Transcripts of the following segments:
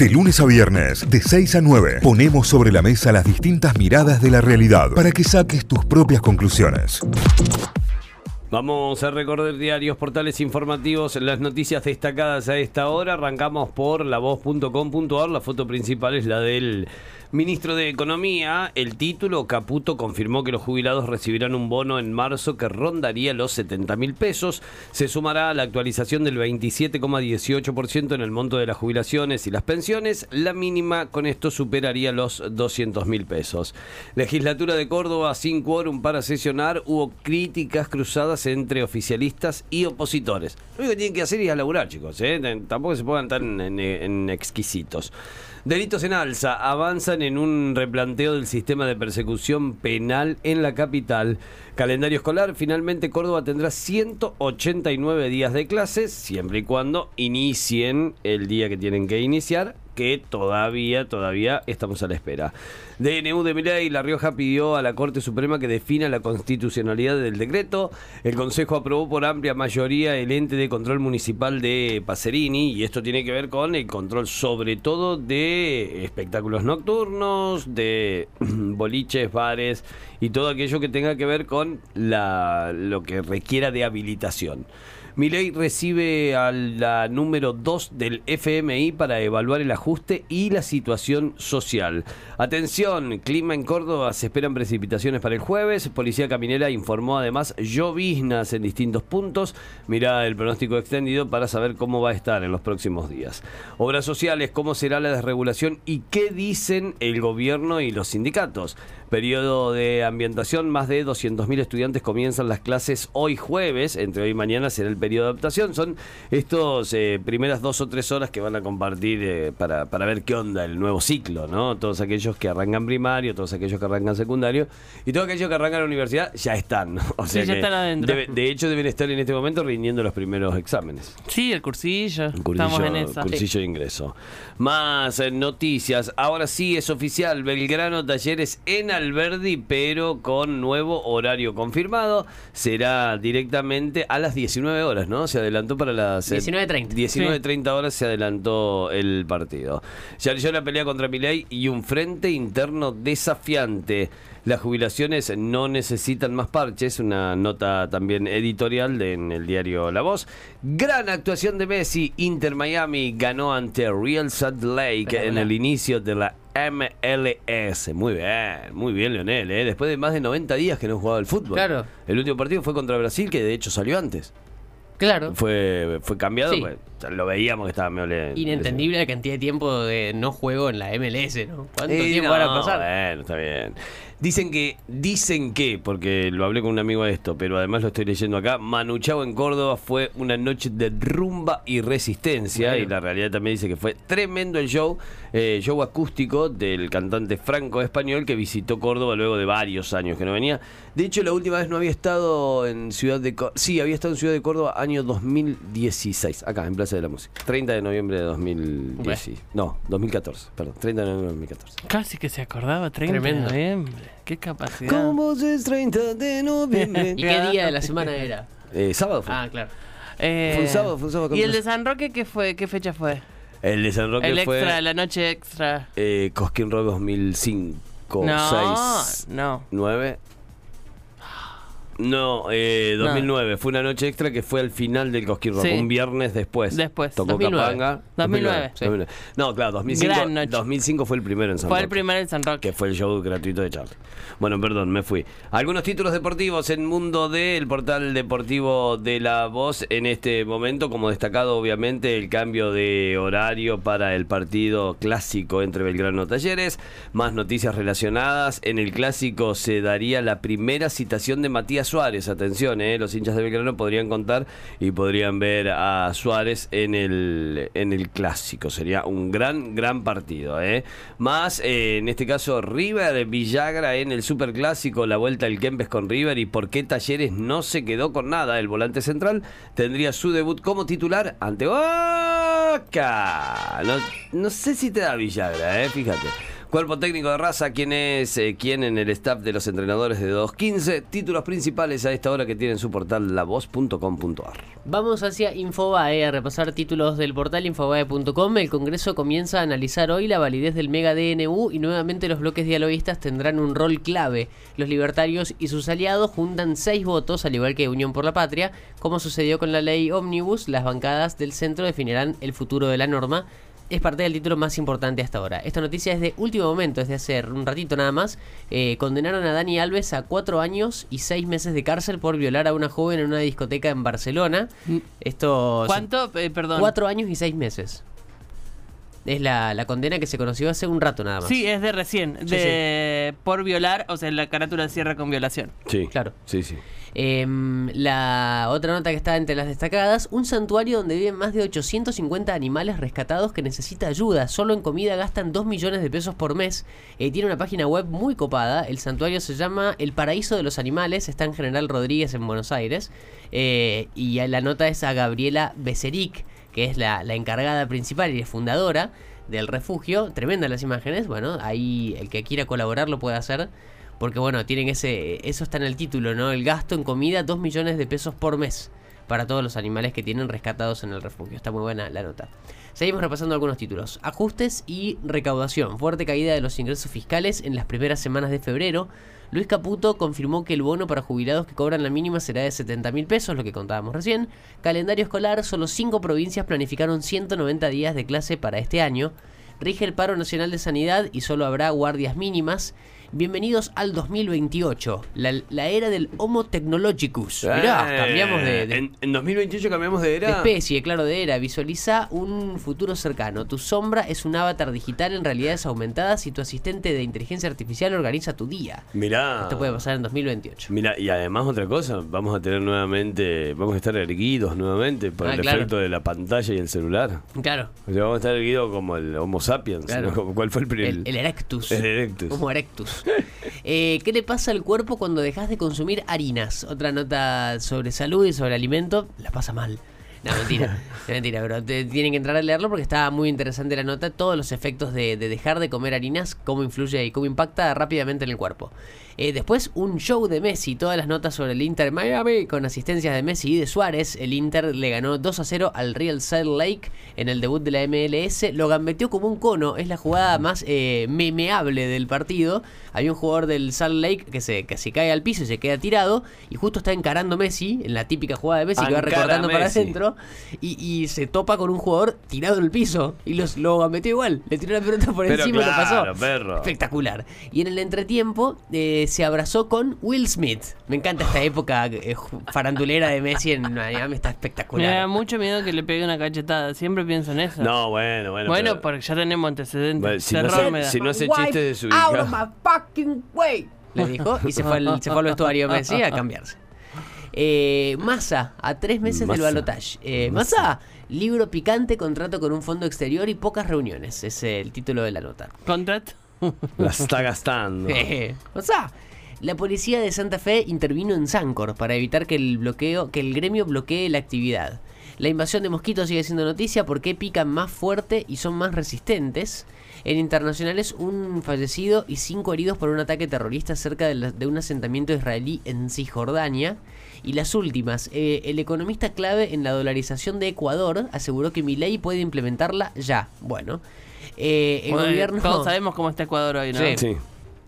De lunes a viernes, de 6 a 9, ponemos sobre la mesa las distintas miradas de la realidad para que saques tus propias conclusiones. Vamos a recorrer diarios, portales informativos, las noticias destacadas a esta hora. Arrancamos por lavoz.com.ar. La foto principal es la del ministro de Economía. El título, Caputo confirmó que los jubilados recibirán un bono en marzo que rondaría los 70 mil pesos. Se sumará a la actualización del 27,18% en el monto de las jubilaciones y las pensiones. La mínima con esto superaría los 200 mil pesos. Legislatura de Córdoba sin quórum para sesionar. Hubo críticas cruzadas entre oficialistas y opositores. Lo único que tienen que hacer es laburar, chicos. ¿eh? Tampoco se pongan tan en, en exquisitos. Delitos en alza avanzan en un replanteo del sistema de persecución penal en la capital. Calendario escolar, finalmente Córdoba tendrá 189 días de clases, siempre y cuando inicien el día que tienen que iniciar, que todavía, todavía estamos a la espera. DNU de Miley, La Rioja pidió a la Corte Suprema que defina la constitucionalidad del decreto. El Consejo aprobó por amplia mayoría el ente de control municipal de Pacerini y esto tiene que ver con el control sobre todo de espectáculos nocturnos, de boliches, bares y todo aquello que tenga que ver con la, lo que requiera de habilitación. Milei recibe a la número 2 del FMI para evaluar el ajuste y la situación social. Atención, clima en Córdoba, se esperan precipitaciones para el jueves. Policía Caminera informó además lloviznas en distintos puntos. Mira el pronóstico extendido para saber cómo va a estar en los próximos días. Obras sociales, cómo será la desregulación y qué dicen el gobierno y los sindicatos. Periodo de ambientación, más de 200.000 estudiantes comienzan las clases hoy jueves, entre hoy y mañana será el periodo de adaptación. Son estos eh, primeras dos o tres horas que van a compartir eh, para, para ver qué onda el nuevo ciclo, ¿no? Todos aquellos que arrancan primario, todos aquellos que arrancan secundario y todos aquellos que arrancan la universidad ya están, ¿no? O sea Sí, ya que están adentro. debe- de hecho deben estar en este momento rindiendo los primeros exámenes. Sí, el cursillo, Estamos en esa. cursillo de ingreso. Más eh, noticias. Ahora sí es oficial. Belgrano Talleres en Alberdi, pero con nuevo horario confirmado. Será directamente a las 19 horas, ¿no? Se adelantó para las... eh, 19:30. 19.30 horas se adelantó el partido. Ya leyó la pelea contra Milei y un frente interno desafiante. Las jubilaciones no necesitan más parches, una nota también editorial de- en el diario La Voz. Gran actuación de Messi, Inter Miami ganó ante Real Salt Lake en el inicio de la MLS. Muy bien, muy bien Leonel, ¿eh? después de más de 90 días que no jugaba el fútbol. Claro. El último partido fue contra Brasil, que de hecho salió antes. Claro. Fue, fue cambiado, Sí. pues, lo veíamos que estaba medio le- Inentendible la cantidad de tiempo de no juego en la MLS, ¿no? ¿Cuánto tiempo no, van a pasar? Bueno, está bien. Dicen que, dicen que, porque lo hablé con un amigo de esto, pero además lo estoy leyendo acá, Manuchao en Córdoba fue una noche de rumba y resistencia, y la realidad también dice que fue tremendo el show, eh, show acústico del cantante franco español que visitó Córdoba luego de varios años que no venía. De hecho, la última vez no había estado en Ciudad de Córdoba, sí, había estado en Ciudad de Córdoba año 2016, acá en Plaza de la Música, 30 de noviembre de 2010, no, 2014, perdón, 30 de noviembre de 2014. Casi que se acordaba 30 Tremendo. de noviembre. Qué capacidad. ¿Cómo es 30 de noviembre? ¿Y qué día de la semana era? Eh, sábado fue. Ah, claro. Eh, Fue un sábado, fue un sábado ¿Y el con- de San Roque qué fue? ¿Qué fecha fue? El de San Roque el fue extra, la noche extra. eh, Cosquín Rock 2005, No, 6, no. 9. No, eh, 2009. Fue una noche extra que fue al final del Cosquín Rock, Sí. un viernes después. Después, Tocó 2009. Capanga. 2009, sí. 2009. No, claro, 2005, Gran noche. 2005 fue el primero en San Fue Roque. el primer en San Roque. que fue el show gratuito de Charlie. Bueno, perdón, me fui. Algunos títulos deportivos en Mundo D, el portal deportivo de La Voz en este momento, como destacado obviamente el cambio de horario para el partido clásico entre Belgrano y Talleres, más noticias relacionadas, en el clásico se daría la primera citación de Matías Suárez, atención, eh, los hinchas de Belgrano podrían contar y podrían ver a Suárez en el, en el clásico, sería un gran, gran partido. Eh. Más, eh, en este caso, River Villagra en el Superclásico, la vuelta del Kempes con River y por qué Talleres no se quedó con nada. El volante central tendría su debut como titular ante Boca. No, no sé si te da Villagra, eh, fíjate. Cuerpo técnico de raza, quien es eh, quien en el staff de los entrenadores de 215. Títulos principales a esta hora que tienen su portal lavoz.com.ar. Vamos hacia Infobae a repasar títulos del portal infobae.com. El Congreso comienza a analizar hoy la validez del mega DNU y nuevamente los bloques dialoguistas tendrán un rol clave. Los libertarios y sus aliados juntan seis votos, al igual que Unión por la Patria. Como sucedió con la ley Omnibus, las bancadas del centro definirán el futuro de la norma es parte del título más importante hasta ahora. Esta noticia es de último momento, es de hace un ratito nada más. Eh, condenaron a Dani Alves a cuatro años y seis meses de cárcel por violar a una joven en una discoteca en Barcelona. Esto. ¿Cuánto? Eh, perdón. Cuatro años y seis meses. Es la, la condena que se conoció hace un rato nada más. Sí, es de recién. Sí, De por violar, o sea, la carátula cierra con violación. Sí, Claro. Sí, sí. Em, la otra nota que está entre las destacadas, un santuario donde viven más de 850 animales rescatados que necesita ayuda. Solo en comida gastan 2 millones de pesos por mes. Eh, tiene una página web muy copada. El santuario se llama El Paraíso de los Animales. Está en General Rodríguez en Buenos Aires. Eh, y la nota es a Gabriela Beceric, que es la, la encargada principal y fundadora del refugio. Tremendas las imágenes. Bueno, ahí el que quiera colaborar lo puede hacer. Porque bueno, tienen ese. Eso está en el título, ¿no? El gasto en comida, 2 millones de pesos por mes. Para todos los animales que tienen rescatados en el refugio. Está muy buena la nota. Seguimos repasando algunos títulos. Ajustes y recaudación. Fuerte caída de los ingresos fiscales en las primeras semanas de febrero. Luis Caputo confirmó que el bono para jubilados que cobran la mínima será de 70 mil pesos, lo que contábamos recién. Calendario escolar, solo 5 provincias planificaron 190 días de clase para este año. Rige el paro nacional de sanidad y solo habrá guardias mínimas. Bienvenidos al 2028, la, la era del Homo Technologicus. Mirá, Eh, cambiamos de, de- En, en 2028 cambiamos de de era. especie, claro, de era. Visualiza un futuro cercano. Tu sombra es un avatar digital en realidades aumentadas y tu asistente de inteligencia artificial organiza tu día. Mirá. Esto puede pasar en 2028. Mira, y además otra cosa, vamos a tener nuevamente, vamos a estar erguidos nuevamente por Ah, el claro. efecto de la pantalla y el celular. Claro, O sea, vamos a estar erguidos como el Homo sapiens. Claro. ¿no? Como- ¿Cuál fue el primer? el, el erectus. El erectus. Homo erectus. Eh, ¿Qué le pasa al cuerpo cuando dejas de consumir harinas? Otra nota sobre salud y sobre alimento. La pasa mal. No, mentira. mentira, pero te- tienen que entrar a leerlo porque está muy interesante la nota. Todos los efectos de, de dejar de comer harinas, cómo influye y cómo impacta rápidamente en el cuerpo. Eh, después, un show de Messi. Todas las notas sobre el Inter Miami con asistencias de Messi y de Suárez. El Inter le ganó 2 a 0 al Real Salt Lake en el debut de la MLS. Lo gambeteó como un cono. Es la jugada más eh, memeable del partido. Hay un jugador del Salt Lake que se, que se cae al piso y se queda tirado. Y justo está encarando Messi, en la típica jugada de Messi que va recortando para Messi. adentro. Y, y se topa con un jugador tirado en el piso. Y los, lo gambeteó igual. Le tiró la pelota por Pero encima y lo pasó. perro. Espectacular. Y en el entretiempo eh, se abrazó con Will Smith. Me encanta esta época eh, farandulera de Messi en Miami. Está Me da espectacular. mucho miedo que le pegue una cachetada. Siempre pienso en eso. No, bueno, bueno. bueno, pero- porque ya tenemos antecedentes. Bueno, si, no se, me da. si no hace Wife chiste de out of my fucking way. Le dijo y se fue al, se fue al vestuario Messi a cambiarse. Eh, Massa, a tres meses del balotaje. Eh, Massa, libro picante, contrato con un fondo exterior y pocas reuniones. Es el título de la nota. Contrat. La está gastando. O sea, la policía de Santa Fe intervino en Sancor para evitar que el bloqueo, que el gremio bloquee la actividad. La invasión de mosquitos sigue siendo noticia porque pican más fuerte y son más resistentes. En internacionales, un fallecido y cinco heridos por un ataque terrorista cerca de, la- de un asentamiento israelí en Cisjordania. Y las últimas, eh, el economista clave en la dolarización de Ecuador aseguró que Milei puede implementarla ya. Bueno, eh, el Bueno, gobierno... Todos sabemos cómo está Ecuador hoy, ¿no? Sí. Sí.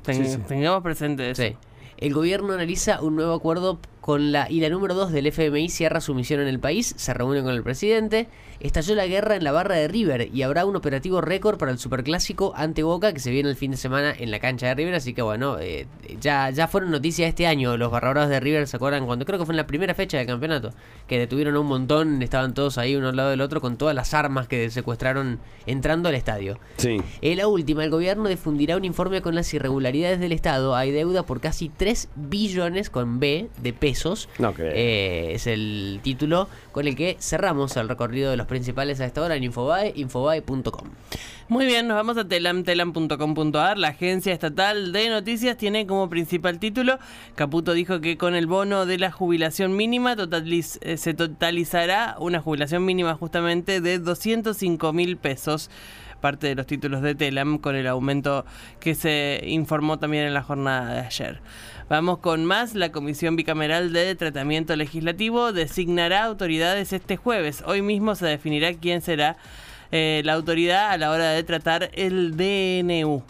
Ten- Sí, sí. Tengamos presente eso. Sí. El gobierno analiza un nuevo acuerdo con la y la número 2 del FMI cierra su misión en el país, se reúne con el presidente, estalló la guerra en la barra de River y habrá un operativo récord para el superclásico ante Boca que se viene el fin de semana en la cancha de River, así que bueno, eh, ya, ya fueron noticias este año, los barradoras de River se acuerdan cuando creo que fue en la primera fecha del campeonato, que detuvieron a un montón, estaban todos ahí uno al lado del otro con todas las armas que secuestraron entrando al estadio. Sí. En la última, el gobierno difundirá un informe con las irregularidades del Estado. Hay deuda por casi 3 billones con B de pesos. No creo. Eh, es el título con el que cerramos el recorrido de los principales a esta hora en Infobae, infobae.com. Muy bien, nos vamos a telam, telam.com.ar. La agencia estatal de noticias tiene como principal título. Caputo dijo que con el bono de la jubilación mínima eh, se totalizará una jubilación mínima justamente de 205 mil pesos parte de los títulos de Telam con el aumento que se informó también en la jornada de ayer. Vamos con más. La Comisión Bicameral de Tratamiento Legislativo designará autoridades este jueves. Hoy mismo se definirá quién será eh, la autoridad a la hora de tratar el DNU.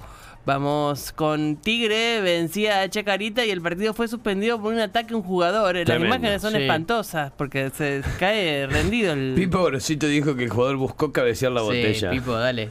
Vamos con Tigre, vencía a Chacarita y el partido fue suspendido por un ataque a un jugador. Las Tremendo. imágenes son Sí. espantosas porque se cae rendido el Pipo Grosito dijo que el jugador buscó cabecear la Sí, botella. Pipo, dale.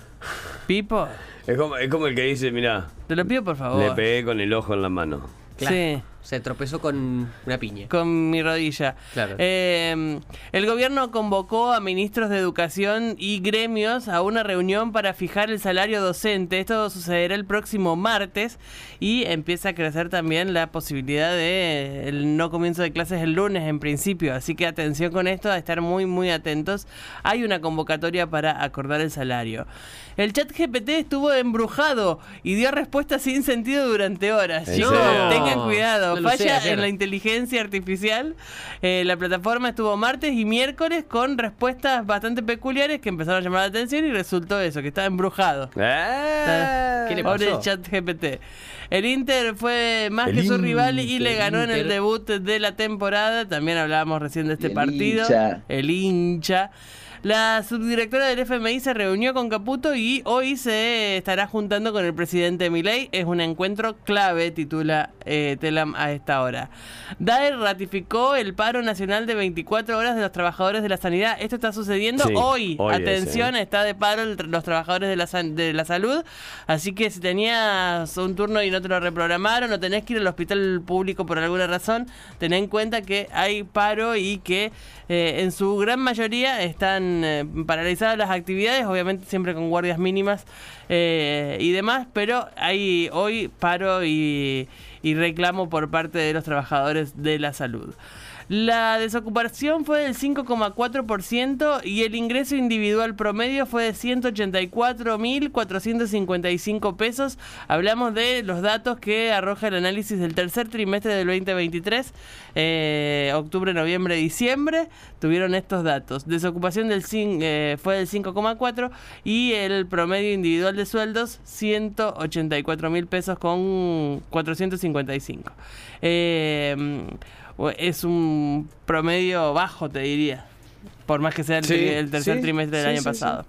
Pipo. Es como, es como el que dice, mira, Te lo pido por favor. le pegué con el ojo en la mano. Claro. Sí. Se tropezó con una piña. con mi rodilla. Claro. Eh, el gobierno convocó a ministros de educación y gremios a una reunión para fijar el salario docente. Esto sucederá el próximo martes y empieza a crecer también la posibilidad de el no comienzo de clases el lunes en principio. Así que atención con esto, a estar muy muy atentos. Hay una convocatoria para acordar el salario. El chat GPT estuvo embrujado y dio respuestas sin sentido durante horas. ¿En Chicos, serio? tengan cuidado. No lo sé Falla en la inteligencia artificial. Eh, la plataforma estuvo martes y miércoles con respuestas bastante peculiares que empezaron a llamar la atención y resultó eso, que estaba embrujado. Ah. ¿Qué le Pobre pasó? chat GPT. El Inter fue más El que su Inter, rival y le ganó en el debut de la temporada. También hablábamos recién de este El partido. hincha. El hincha. La subdirectora del FMI se reunió con Caputo y hoy se estará juntando con el presidente Milei. Es un encuentro clave, titula eh, Telam a esta hora. DAER ratificó el paro nacional de 24 horas de los trabajadores de la sanidad. Esto está sucediendo Sí, hoy. hoy es, Atención, eh. está de paro el- los trabajadores de la, de la salud. Así que si tenías un turno y no te lo reprogramaron o tenés que ir al hospital público por alguna razón, ten en cuenta que hay paro y que eh, en su gran mayoría están eh, paralizadas las actividades, obviamente siempre con guardias mínimas eh, y demás, pero hay hoy paro y, y reclamo por parte de los trabajadores de la salud. La desocupación fue del 5,4% y el ingreso individual promedio fue de 184.455 pesos. Hablamos de los datos que arroja el análisis del tercer trimestre del 2023, eh, octubre, noviembre, diciembre. Tuvieron estos datos. Desocupación del eh, fue del 5,4 y el promedio individual de sueldos 184 mil pesos con 455. Eh, es un promedio bajo, te diría. Por más que sea el, Sí, tri- el tercer sí, trimestre del sí, año sí, pasado.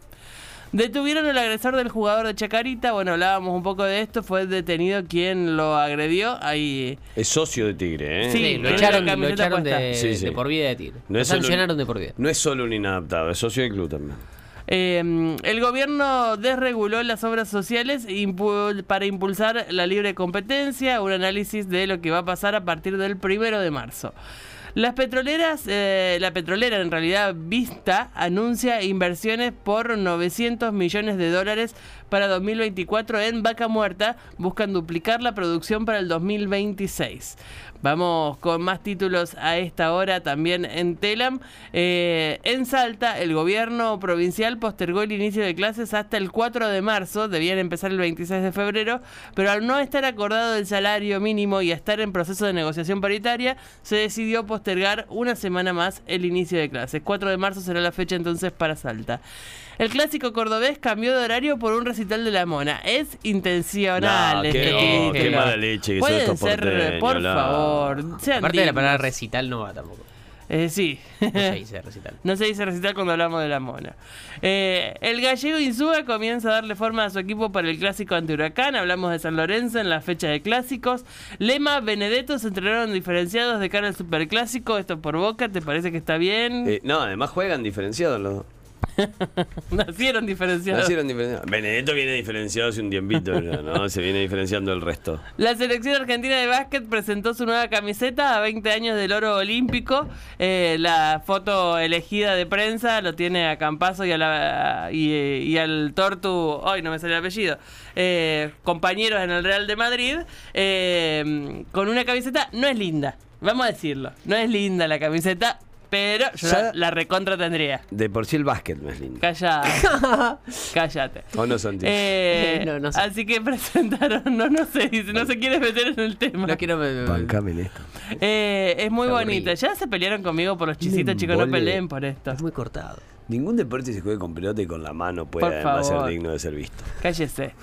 Detuvieron al agresor del jugador de Chacarita. Bueno, hablábamos un poco de esto. Fue detenido quien lo agredió. Ahí. Es socio de Tigre, ¿eh? Sí, Sí, lo echaron, lo echaron de, puesta. Sí, sí. de por vida de Tigre. No lo es solo- sancionaron de por vida. No es solo un inadaptado, es socio del club también. Eh, el gobierno desreguló las obras sociales para impulsar la libre competencia, un análisis de lo que va a pasar a partir del primero de marzo. Las petroleras, eh, la petrolera en realidad Vista anuncia inversiones por 900 millones de dólares para 2024 en Vaca Muerta, buscan duplicar la producción para el 2026. Vamos con más títulos a esta hora también en Telam. Eh, en Salta, el gobierno provincial postergó el inicio de clases hasta el 4 de marzo, debían empezar el 26 de febrero, pero al no estar acordado el salario mínimo y estar en proceso de negociación paritaria, se decidió postergar una semana más el inicio de clases. 4 de marzo será la fecha entonces para Salta. El clásico cordobés cambió de horario por un recital de la mona. Es intencional. No, este qué, título. qué mala leche que Pueden ser, por la- favor, sean Aparte de la palabra recital no va tampoco. Eh, sí. No se dice recital. No se dice recital cuando hablamos de la mona. Eh, el gallego Insúa comienza a darle forma a su equipo para el clásico ante Huracán. Hablamos de San Lorenzo en la fecha de clásicos. Lema, Benedetto se entrenaron diferenciados de cara al superclásico. Esto por boca, ¿te parece que está bien? Eh, no, además juegan diferenciados los dos. Nacieron diferenciados. Nacieron diferenciados. Benedetto viene diferenciado hace un tiempito, ya, ¿no? Se viene diferenciando el resto. La selección argentina de básquet presentó su nueva camiseta a 20 años del oro olímpico. Eh, la foto elegida de prensa lo tiene a Campazo y, a la, y, y al Tortu, hoy no me sale el apellido, eh, compañeros en el Real de Madrid, eh, con una camiseta, no es linda, vamos a decirlo, no es linda la camiseta, pero yo la, la recontra tendría. De por sí el básquet no es lindo. Calla. Cállate. ¿O no, Santi? Eh, No, no sé. Así que presentaron, no, no sé, dice, no se quiere meter en el tema. No quiero. me- me- Bancame en esto. Eh, es muy Está bonita. aburrido. Ya se pelearon conmigo por los chisitos, Un chicos, no peleen por esto. Es muy cortado. Ningún deporte se juegue con pelota y con la mano puede Por además ser digno de ser visto. Cállese.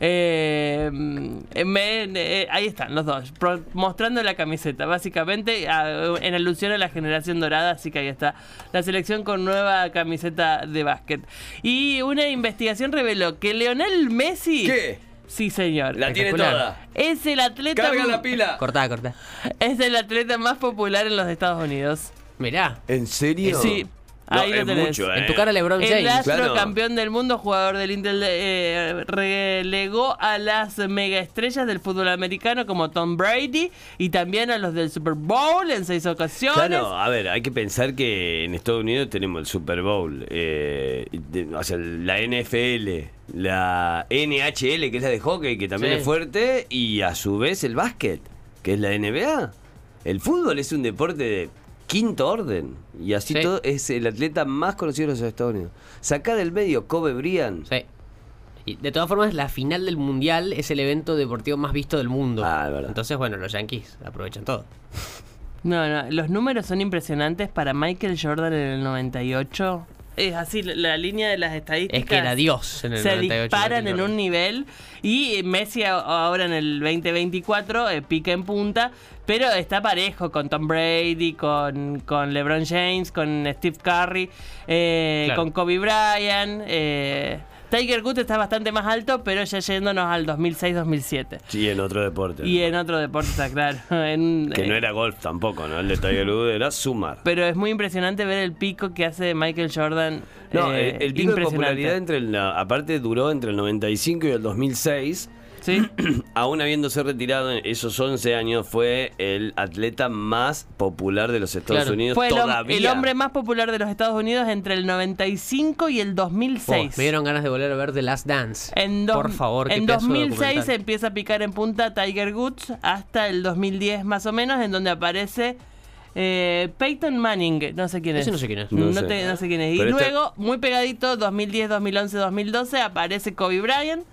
Eh, mm, me- eh, ahí están los dos, pro- mostrando la camiseta, básicamente a- en alusión a la generación dorada, así que ahí está la selección con nueva camiseta de básquet. Y una investigación reveló que Leonel Messi... ¿Qué? Sí, señor. La tiene toda. Es el atleta... ¡Carga la pila! Cortada, cortada. Es el atleta más popular en los Estados Unidos. Mirá. ¿En serio? Sí, No, ahí lo es tenés. mucho, En eh. tu cara LeBron El James. astro Claro. campeón del mundo, jugador del Intel, eh, relegó a las megaestrellas del fútbol americano como Tom Brady y también a los del Super Bowl en seis ocasiones. Claro, a ver, hay que pensar que en Estados Unidos tenemos el Super Bowl, eh, de- o sea, la NFL, la NHL, que es la de hockey, que también Sí. es fuerte, y a su vez el básquet, que es la NBA. El fútbol es un deporte de quinto orden, y así Sí. todo es el atleta más conocido de los Estados Unidos. Saca del medio Kobe Bryant. Sí. Y de todas formas, la final del mundial es el evento deportivo más visto del mundo. Ah, es verdad. Entonces, bueno, los Yankees aprovechan todo. No, no, los números son impresionantes para Michael Jordan en el 98. Es así, la, la línea de las estadísticas. Es que era Dios en el se 98. disparan en un nivel y Messi ahora en el 2024 eh, pica en punta, pero está parejo con Tom Brady, con, con LeBron James, con Steve Curry, eh, Claro. con Kobe Bryant. eh, Tiger Woods está bastante más alto, pero ya yéndonos al 2006-2007. Sí, en otro deporte. Y en otro deporte está claro. en- Que no eh, era golf tampoco, ¿no? El de Tiger Woods era sumar. pero es muy impresionante ver el pico que hace Michael Jordan. No, eh, el, el pico de popularidad entre el, aparte duró entre el 95 y el 2006. Sí. Aún habiéndose retirado en esos 11 años, fue el atleta más popular de los Estados Claro. Unidos Fue el, todavía. el hombre más popular de los Estados Unidos entre el 95 y el Oh, 2006. me dieron ganas de volver a ver The Last Dance. En dos- Por favor, en pedazo de 2006 documental. empieza a picar en punta Tiger Woods hasta el 2010 más o menos, en donde aparece eh, Peyton Manning. No sé quién es. Ese no sé quién es. No No, sé. te- no sé quién es. Y Pero este- luego, muy pegadito, 2010, 2011, 2012, aparece Kobe Bryant.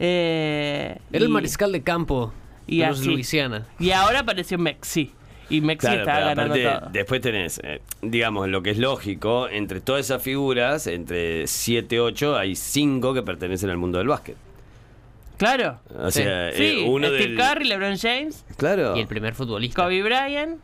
Eh, Era el mariscal de campo y de los así. Luisiana. Y ahora apareció Mexi. Y Mexi Claro, está ganando aparte, todo. después tenés, eh, digamos, lo que es lógico, entre todas esas figuras, entre 7, 8, hay 5 que pertenecen al mundo del básquet. Claro. O Sí. sea, eh, Sí, uno Steve del... Curry, LeBron James, Claro. Y el primer futbolista. Kobe Bryant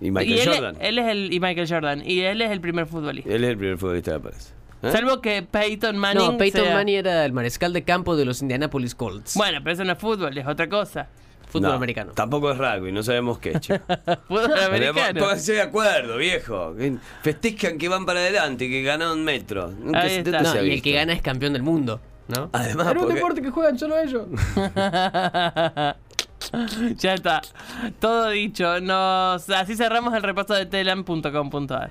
Y Michael y él, Jordan. él es el y Michael Jordan y él es el primer futbolista. Él es el primer futbolista que aparece. ¿Eh? Salvo que Peyton Manning no, Peyton sea- Manning era el mariscal de campo de los Indianapolis Colts. Bueno, pero eso no es fútbol, es otra cosa. Fútbol No, americano. Tampoco es rugby, no sabemos qué, chico. Fútbol americano. Pónganse de acuerdo, viejo. Festejan que van para adelante, que ganaron metro. Nunca Ahí se- No, se y el que gana es campeón del mundo, ¿no? Además, Era un porque- deporte que juegan solo ellos. ya está. Todo dicho. Nos así cerramos el repaso de telam.com.ar.